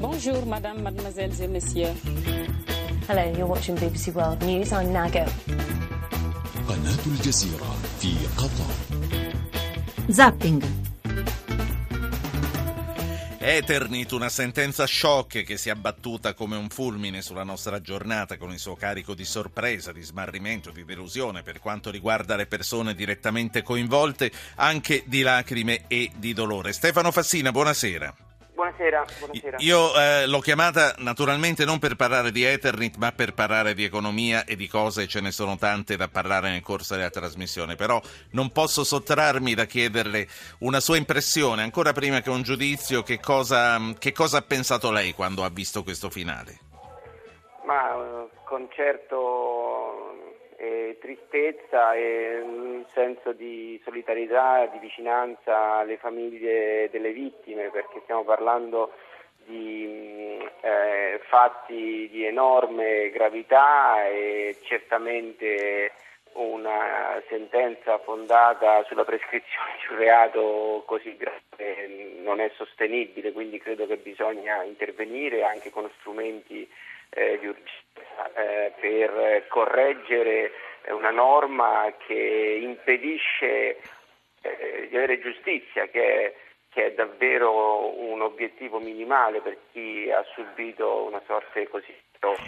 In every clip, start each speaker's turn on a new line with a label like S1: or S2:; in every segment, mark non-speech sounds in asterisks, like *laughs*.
S1: Bonjour, madame, mademoiselles et messieurs.
S2: Hello, you're watching BBC World News. I'm Nago.
S3: قناة الجزيرة في قطر
S4: Zapping.
S5: Eternit, una sentenza shock che si è abbattuta come un fulmine sulla nostra giornata con il suo carico di sorpresa, di smarrimento, di delusione per quanto riguarda le persone direttamente coinvolte, anche di lacrime e di dolore. Stefano Fassina, buonasera.
S6: Buonasera, buonasera.
S5: Io eh, l'ho chiamata naturalmente non per parlare di Eternit, ma per parlare di economia e di cose, ce ne sono tante da parlare nel corso della trasmissione, però non posso sottrarmi da chiederle una sua impressione, ancora prima che un giudizio, che cosa, che cosa ha pensato lei quando ha visto questo finale?
S6: Ma eh, concerto e tristezza e un senso di solidarietà, di vicinanza alle famiglie delle vittime, perché stiamo parlando di eh, fatti di enorme gravità e certamente una sentenza fondata sulla prescrizione di un reato così grave non è sostenibile, quindi credo che bisogna intervenire anche con strumenti eh, di urgenza eh, per correggere una norma che impedisce eh, di avere giustizia, che, che è davvero un obiettivo minimale per chi ha subito una sorte così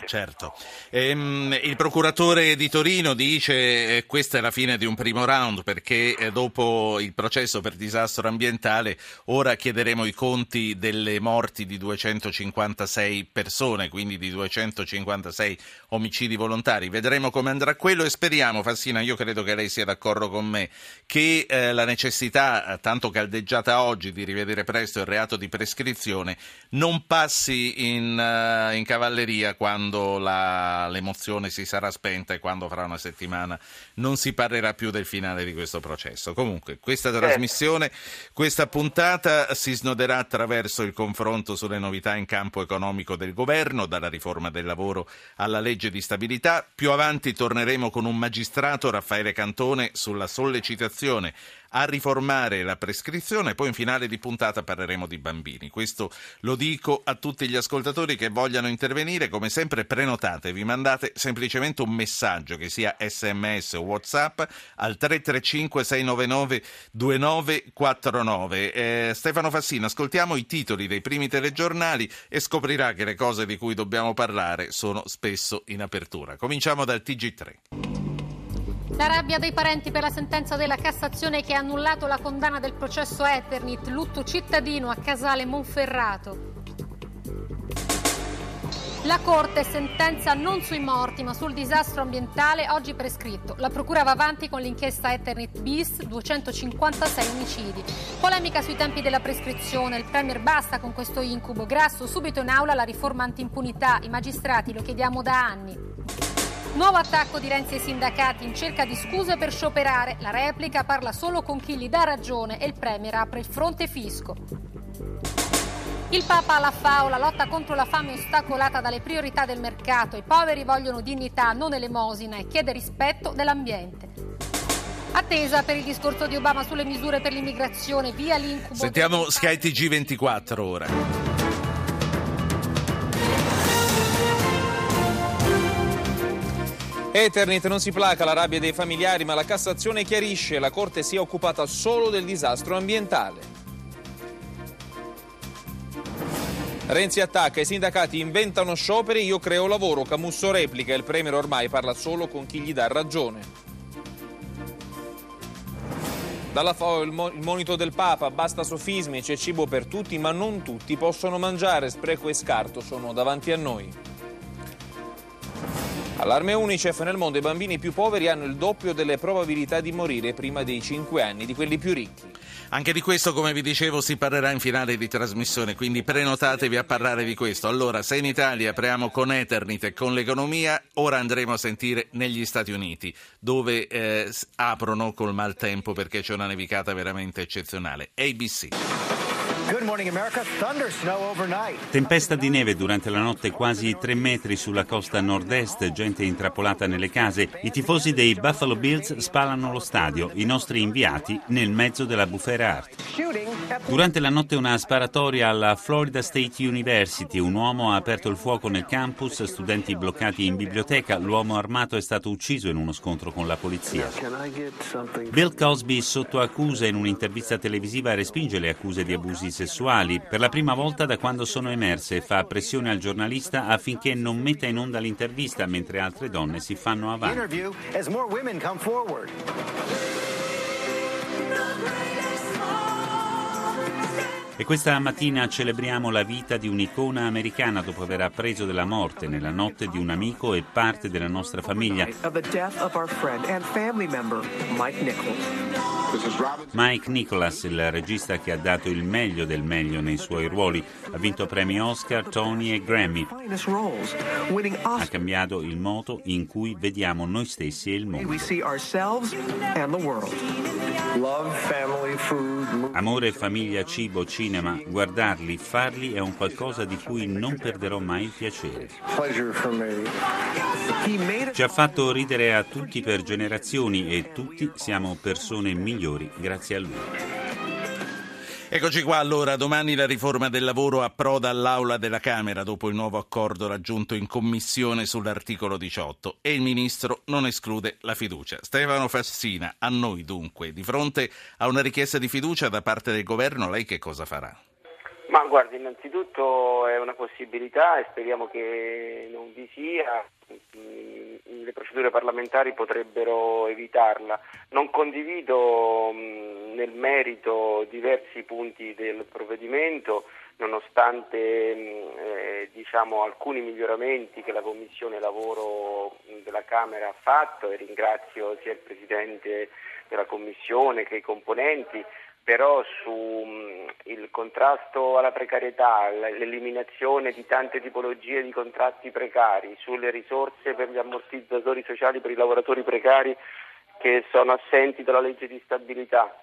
S5: Certo. Ehm, il procuratore di Torino dice eh, questa è la fine di un primo round perché eh, dopo il processo per disastro ambientale ora chiederemo i conti delle morti di 256 persone, quindi di 256 omicidi volontari. Vedremo come andrà quello e speriamo, Fassina, io credo che lei sia d'accordo con me, che eh, la necessità, tanto caldeggiata oggi, di rivedere presto il reato di prescrizione non passi in, uh, in cavalleria quando la, l'emozione si sarà spenta e quando fra una settimana non si parlerà più del finale di questo processo. Comunque, questa
S6: Certo.
S5: trasmissione, questa puntata si snoderà attraverso il confronto sulle novità in campo economico del governo, dalla riforma del lavoro alla legge di stabilità. Più avanti torneremo con un magistrato, Raffaele Cantone, sulla sollecitazione a riformare la prescrizione, poi in finale di puntata parleremo di bambini. Questo lo dico a tutti gli ascoltatori che vogliano intervenire, come sempre prenotate, vi mandate semplicemente un messaggio che sia sms o whatsapp al 335 699 2949. Eh, Stefano Fassino, ascoltiamo i titoli dei primi telegiornali e scoprirà che le cose di cui dobbiamo parlare sono spesso in apertura. Cominciamo dal TG3.
S7: La rabbia dei parenti per la sentenza della Cassazione che ha annullato la condanna del processo Eternit, lutto cittadino a Casale Monferrato. La Corte sentenza non sui morti ma sul disastro ambientale oggi prescritto. La Procura va avanti con l'inchiesta Eternit bis, 256 omicidi. Polemica sui tempi della prescrizione, il Premier basta con questo incubo. Grasso subito in aula la riforma anti-impunità, i magistrati lo chiediamo da anni. Nuovo attacco di Renzi ai sindacati in cerca di scuse per scioperare. La replica parla solo con chi gli dà ragione e il Premier apre il fronte fisco. Il Papa alla FAO, la lotta contro la fame ostacolata dalle priorità del mercato. I poveri vogliono dignità, non elemosina e chiede rispetto dell'ambiente. Attesa per il discorso di Obama sulle misure per l'immigrazione, via l'incubo.
S5: Sentiamo Sky TG24 ora.
S8: Eternit non si placa la rabbia dei familiari, ma la Cassazione chiarisce la Corte si è occupata solo del disastro ambientale. Renzi attacca, i sindacati inventano scioperi, io creo lavoro, Camusso replica, il Premier ormai parla solo con chi gli dà ragione. Dalla FAO il, il monito del Papa, basta sofismi, c'è cibo per tutti, ma non tutti possono mangiare, spreco e scarto sono davanti a noi. Allarme Unicef, nel mondo i bambini più poveri hanno il doppio delle probabilità di morire prima dei 5 anni di quelli più ricchi.
S5: Anche di questo, come vi dicevo, si parlerà in finale di trasmissione, quindi prenotatevi a parlare di questo. Allora, se in Italia apriamo con Eternit e con l'economia, ora andremo a sentire negli Stati Uniti, dove eh, aprono col maltempo perché c'è una nevicata veramente eccezionale. ABC.
S9: Tempesta di neve durante la notte quasi 3 metri sulla costa nord-est, gente intrappolata nelle case. I tifosi dei Buffalo Bills spalano lo stadio, i nostri inviati nel mezzo della bufera art. Durante la notte una sparatoria alla Florida State University. Un uomo ha aperto il fuoco nel campus, studenti bloccati in biblioteca. L'uomo armato è stato ucciso in uno scontro con la polizia. Bill Cosby sotto accusa in un'intervista televisiva respinge le accuse di abusi sessuali per la prima volta da quando sono emerse e fa pressione al giornalista affinché non metta in onda l'intervista mentre altre donne si fanno avanti. E questa mattina celebriamo la vita di un'icona americana dopo aver appreso della morte nella notte di un amico e parte della nostra famiglia. Mike Nicholas, il regista che ha dato il meglio del meglio nei suoi ruoli, ha vinto premi Oscar, Tony e Grammy. Ha cambiato il modo in cui vediamo noi stessi e il mondo. Amore, famiglia, cibo, cinema, guardarli, farli è un qualcosa di cui non perderò mai il piacere. Ci ha fatto ridere a tutti per generazioni e tutti siamo persone migliori grazie a lui.
S5: Eccoci qua allora, domani la riforma del lavoro approda all'Aula della Camera dopo il nuovo accordo raggiunto in commissione sull'articolo 18 e il Ministro non esclude la fiducia. Stefano Fassina, a noi dunque, di fronte a una richiesta di fiducia da parte del Governo, lei che cosa farà?
S6: Ma guardi, innanzitutto è una possibilità e speriamo che non vi sia, le procedure parlamentari potrebbero evitarla. Non condivido nel merito diversi punti del provvedimento, nonostante eh, diciamo, alcuni miglioramenti che la Commissione Lavoro della Camera ha fatto. E ringrazio sia il Presidente della Commissione che i componenti però sul contrasto alla precarietà, l'eliminazione di tante tipologie di contratti precari, sulle risorse per gli ammortizzatori sociali per i lavoratori precari che sono assenti dalla legge di stabilità,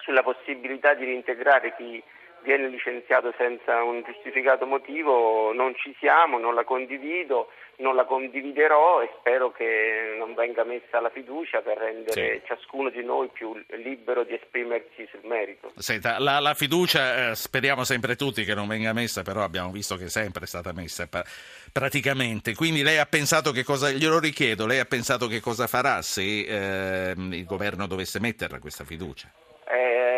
S6: sulla possibilità di reintegrare chi viene licenziato senza un giustificato motivo, non ci siamo, non la condivido, non la condividerò e spero che non venga messa la fiducia per rendere sì. ciascuno di noi più libero di esprimersi sul merito.
S5: Senta, la, la fiducia eh, speriamo sempre tutti che non venga messa, però abbiamo visto che è sempre stata messa praticamente. Quindi lei ha pensato che cosa, glielo richiedo, lei ha pensato che cosa farà se eh, il governo dovesse metterla questa fiducia?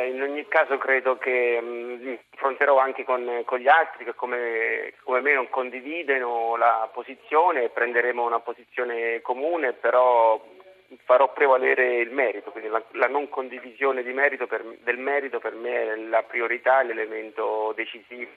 S6: In ogni caso credo che mi affronterò anche con, con, gli altri che come, come, me non condividono la posizione prenderemo una posizione comune, però farò prevalere il merito, quindi la, la non condivisione di merito per, del merito per me è la priorità, l'elemento decisivo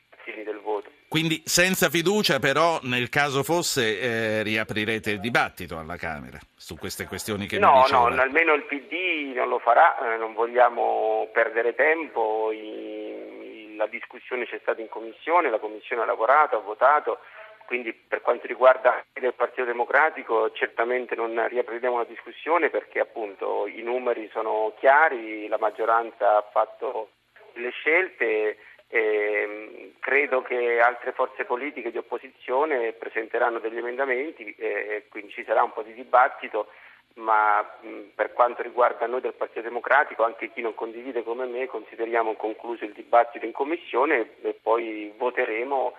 S6: del voto.
S5: Quindi senza fiducia però nel caso fosse eh, riaprirete il dibattito alla Camera su queste questioni che
S6: no,
S5: No,
S6: no, almeno il PD non lo farà, eh, non vogliamo perdere tempo, I, la discussione c'è stata in Commissione, la Commissione ha lavorato, ha votato, quindi per quanto riguarda il Partito Democratico certamente non riapriremo la discussione perché appunto i numeri sono chiari, la maggioranza ha fatto le scelte e credo che altre forze politiche di opposizione presenteranno degli emendamenti e quindi ci sarà un po' di dibattito ma per quanto riguarda noi del Partito Democratico, anche chi non condivide come me, consideriamo concluso il dibattito in Commissione e poi voteremo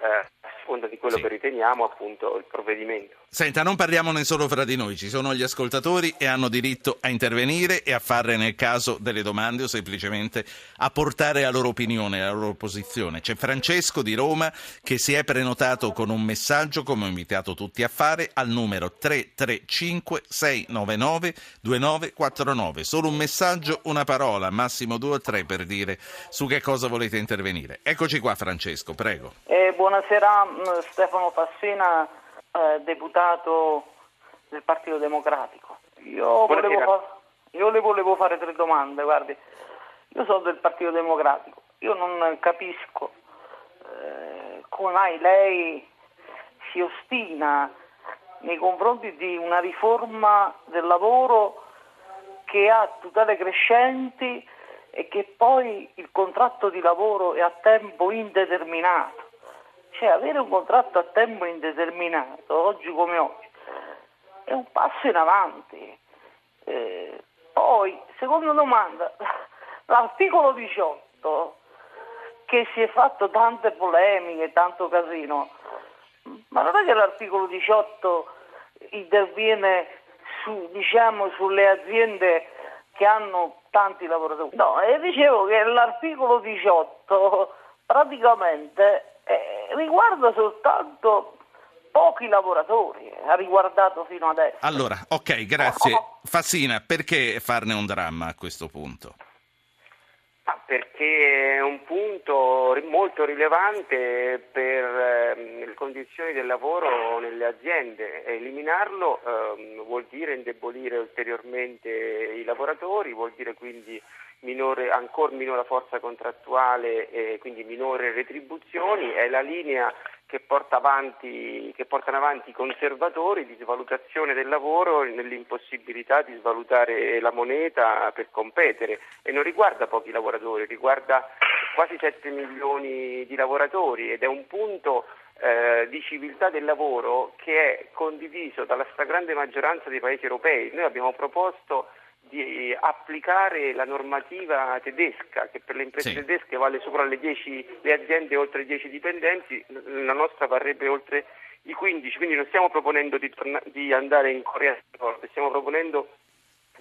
S6: eh, a seconda di quello sì. che riteniamo appunto il provvedimento.
S5: Senta, non parliamone solo fra di noi, ci sono gli ascoltatori e hanno diritto a intervenire e a fare nel caso delle domande o semplicemente a portare la loro opinione, la loro posizione. C'è Francesco di Roma che si è prenotato con un messaggio, come ho invitato tutti a fare, al numero 335 699 2949. Solo un messaggio, una parola, massimo due o tre per dire su che cosa volete intervenire. Eccoci qua Francesco, prego.
S10: Eh, buonasera mm, Stefano Fassina eh, deputato del Partito Democratico. Io, volevo, io, le volevo fare tre domande, guardi. Io sono del Partito Democratico, io non capisco eh, come mai lei si ostina nei confronti di una riforma del lavoro che ha tutele crescenti e che poi il contratto di lavoro è a tempo indeterminato. Cioè avere un contratto a tempo indeterminato, oggi come oggi, è un passo in avanti. Eh, poi, seconda domanda, *laughs* l'articolo 18, che si è fatto tante polemiche, tanto casino, ma non è che l'articolo 18 interviene su, diciamo, sulle aziende che hanno tanti lavoratori. No, e dicevo che l'articolo 18 praticamente eh, riguarda soltanto pochi lavoratori, ha riguardato fino adesso.
S5: Allora, ok, grazie. *laughs* Fassina, perché farne un dramma a questo punto?
S6: perché è un punto molto rilevante per eh, le condizioni del lavoro nelle aziende. Eliminarlo eh, vuol dire indebolire ulteriormente i lavoratori, vuol dire quindi minore, ancora minore forza contrattuale e quindi minore retribuzioni. È la linea che, porta avanti, che, portano avanti i conservatori di svalutazione del lavoro nell'impossibilità di svalutare la moneta per competere e non riguarda pochi lavoratori, riguarda quasi 7 milioni di lavoratori ed è un punto eh, di civiltà del lavoro che è condiviso dalla stragrande maggioranza dei paesi europei. Noi abbiamo proposto di applicare la normativa tedesca che per le imprese sì. tedesche vale sopra le, 10, le aziende oltre 10 dipendenti, la nostra varrebbe oltre i 15, quindi non stiamo proponendo di, torna- di andare in Corea del Nord, stiamo proponendo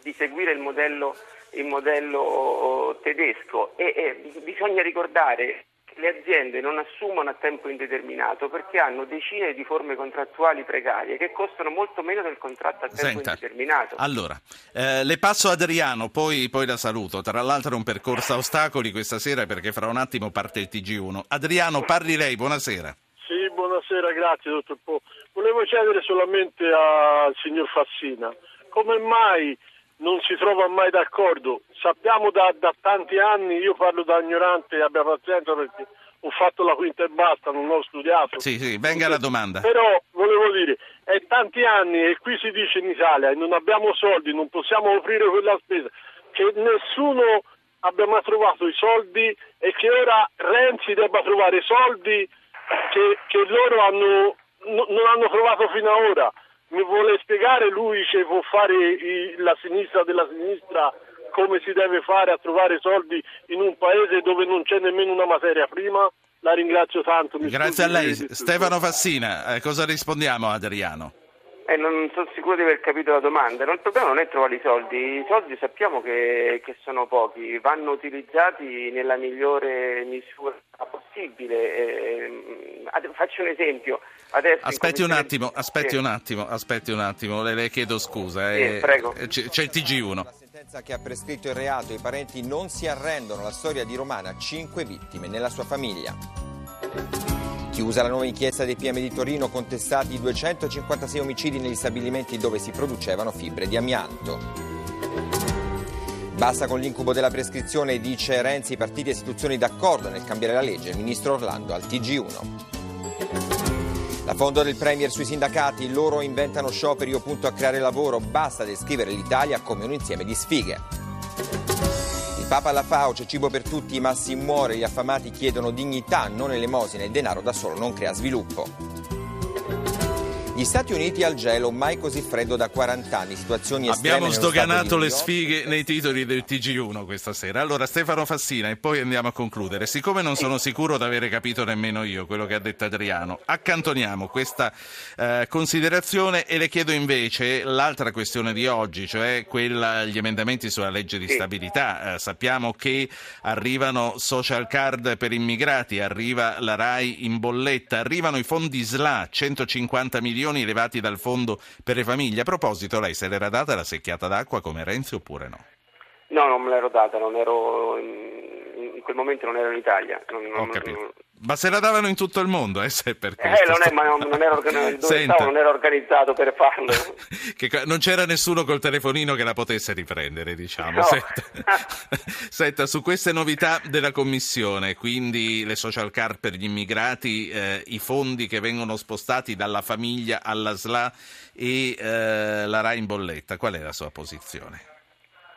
S6: di seguire il modello, il modello tedesco e, e bisogna ricordare le aziende non assumono a tempo indeterminato perché hanno decine di forme contrattuali precarie che costano molto meno del contratto a tempo Senta, indeterminato.
S5: Allora, eh, le passo Adriano, poi, poi, la saluto. Tra l'altro è un percorso a ostacoli questa sera perché fra un attimo parte il TG1. Adriano, parli lei, buonasera.
S11: Sì, buonasera, grazie dottor Po. Volevo chiedere solamente al signor Fassina come mai non si trova mai d'accordo. Sappiamo da, da, tanti anni, io parlo da ignorante, abbia pazienza perché ho fatto la quinta e basta, non ho studiato.
S5: Sì, sì, venga la domanda.
S11: Però volevo dire, è tanti anni e qui si dice in Italia, non abbiamo soldi, non possiamo offrire quella spesa, che nessuno abbia mai trovato i soldi e che ora Renzi debba trovare i soldi che, che loro hanno, non hanno trovato fino ad ora mi vuole spiegare lui che può fare i, la sinistra della sinistra come si deve fare a trovare soldi in un paese dove non c'è nemmeno una materia prima? La ringrazio tanto.
S5: Grazie a lei. Stefano Fassina, eh, cosa rispondiamo a Adriano?
S6: Eh, non sono sicuro di aver capito la domanda. il problema non è trovare i soldi, i soldi sappiamo che, che sono pochi, vanno utilizzati nella migliore misura possibile. Eh, faccio un esempio.
S5: Adesso aspetti un attimo, aspetti sì. un attimo, aspetti un attimo, le, le chiedo scusa.
S6: Sì, eh, prego.
S5: C'è, c'è il TG1. La
S12: sentenza che ha prescritto il reato, i parenti non si arrendono. La storia di Romana, cinque vittime nella sua famiglia. Chiusa la nuova inchiesta dei PM di Torino, contestati 256 omicidi negli stabilimenti dove si producevano fibre di amianto. Basta con l'incubo della prescrizione, dice Renzi, partiti e istituzioni d'accordo nel cambiare la legge, il ministro Orlando al TG1. La fondo del Premier sui sindacati, loro inventano scioperi o punto a creare lavoro, basta descrivere l'Italia come un insieme di sfighe. Papa alla FAO, c'è cibo per tutti, i massi muore, gli affamati chiedono dignità, non elemosina, il denaro da solo non crea sviluppo. Gli Stati Uniti al gelo, mai così freddo da 40 anni, situazioni
S5: estreme. Abbiamo sdoganato le sfighe nei titoli del TG1 questa sera. Allora, Stefano Fassina, e poi andiamo a concludere. Siccome non sono sicuro di avere capito nemmeno io quello che ha detto Adriano, accantoniamo questa eh, considerazione e le chiedo invece l'altra questione di oggi, cioè quella, gli emendamenti sulla legge di stabilità. Eh, sappiamo che arrivano social card per immigrati, arriva la RAI in bolletta, arrivano i fondi SLA, 150 milioni milioni elevati dal fondo per le famiglie. A proposito, lei se l'era data la secchiata d'acqua come Renzi oppure no?
S6: No, non me l'ero data, non ero in, quel momento non ero in Italia. Non,
S5: Ho capito. Ma se la davano in tutto il mondo, eh, se per
S6: questo. Eh, non, è, ma non, non, ero, *laughs* stavo, non, ero, organizzato per farlo. *laughs*
S5: che, non c'era nessuno col telefonino che la potesse riprendere, diciamo. No. Senta, *laughs* Senta, su queste novità della Commissione, quindi le social card per gli immigrati, eh, i fondi che vengono spostati dalla famiglia alla SLA e eh, la RAI in bolletta, qual è la sua posizione?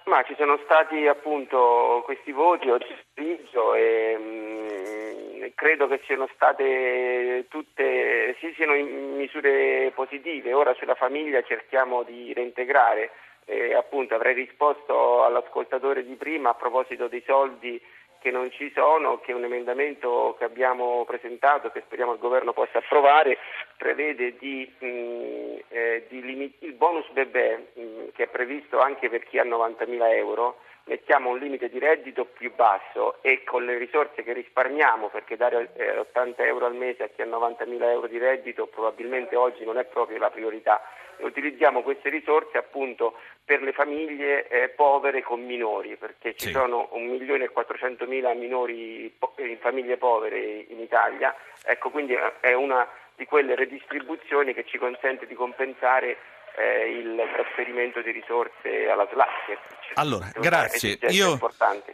S6: Ma ci sono stati appunto questi voti oggi pomeriggio e mh, credo che siano state tutte, sì, siano misure positive. Ora sulla famiglia cerchiamo di reintegrare. Eh, appunto avrei risposto all'ascoltatore di prima a proposito dei soldi che non ci sono, che un emendamento che abbiamo presentato, che speriamo il governo possa approvare, prevede di, mh, eh, di limit- il bonus bebè mh, che è previsto anche per chi ha 90.000 euro, mettiamo un limite di reddito più basso e con le risorse che risparmiamo, perché dare eh, 80 euro al mese a chi ha 90.000 euro di reddito probabilmente oggi non è proprio la priorità, e utilizziamo queste risorse appunto per le famiglie eh, povere con minori, perché ci sì. sono 1.400.000 minori in famiglie povere in Italia, ecco quindi è una di quelle redistribuzioni che ci consente di compensare eh, il trasferimento di risorse alla SLAC.
S5: Allora, grazie. Io,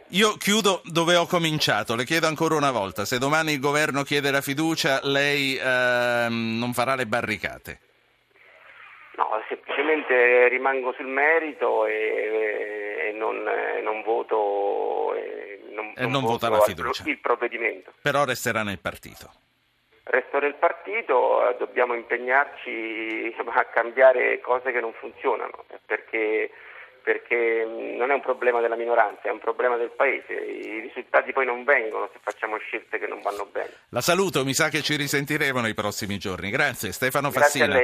S5: io, chiudo dove ho cominciato. Le chiedo ancora una volta, se domani il governo chiede la fiducia, lei ehm, non farà le barricate?
S6: No, semplicemente rimango sul merito e, e non, non, voto, e non,
S5: non vota la fiducia.
S6: il provvedimento.
S5: Però resterà nel partito.
S6: Resto nel partito, dobbiamo impegnarci a cambiare cose che non funzionano, perché perché non è un problema della minoranza, è un problema del Paese. I risultati poi non vengono se facciamo scelte che non vanno bene.
S5: La saluto, mi sa che ci risentiremo nei prossimi giorni. Grazie Stefano Fassina,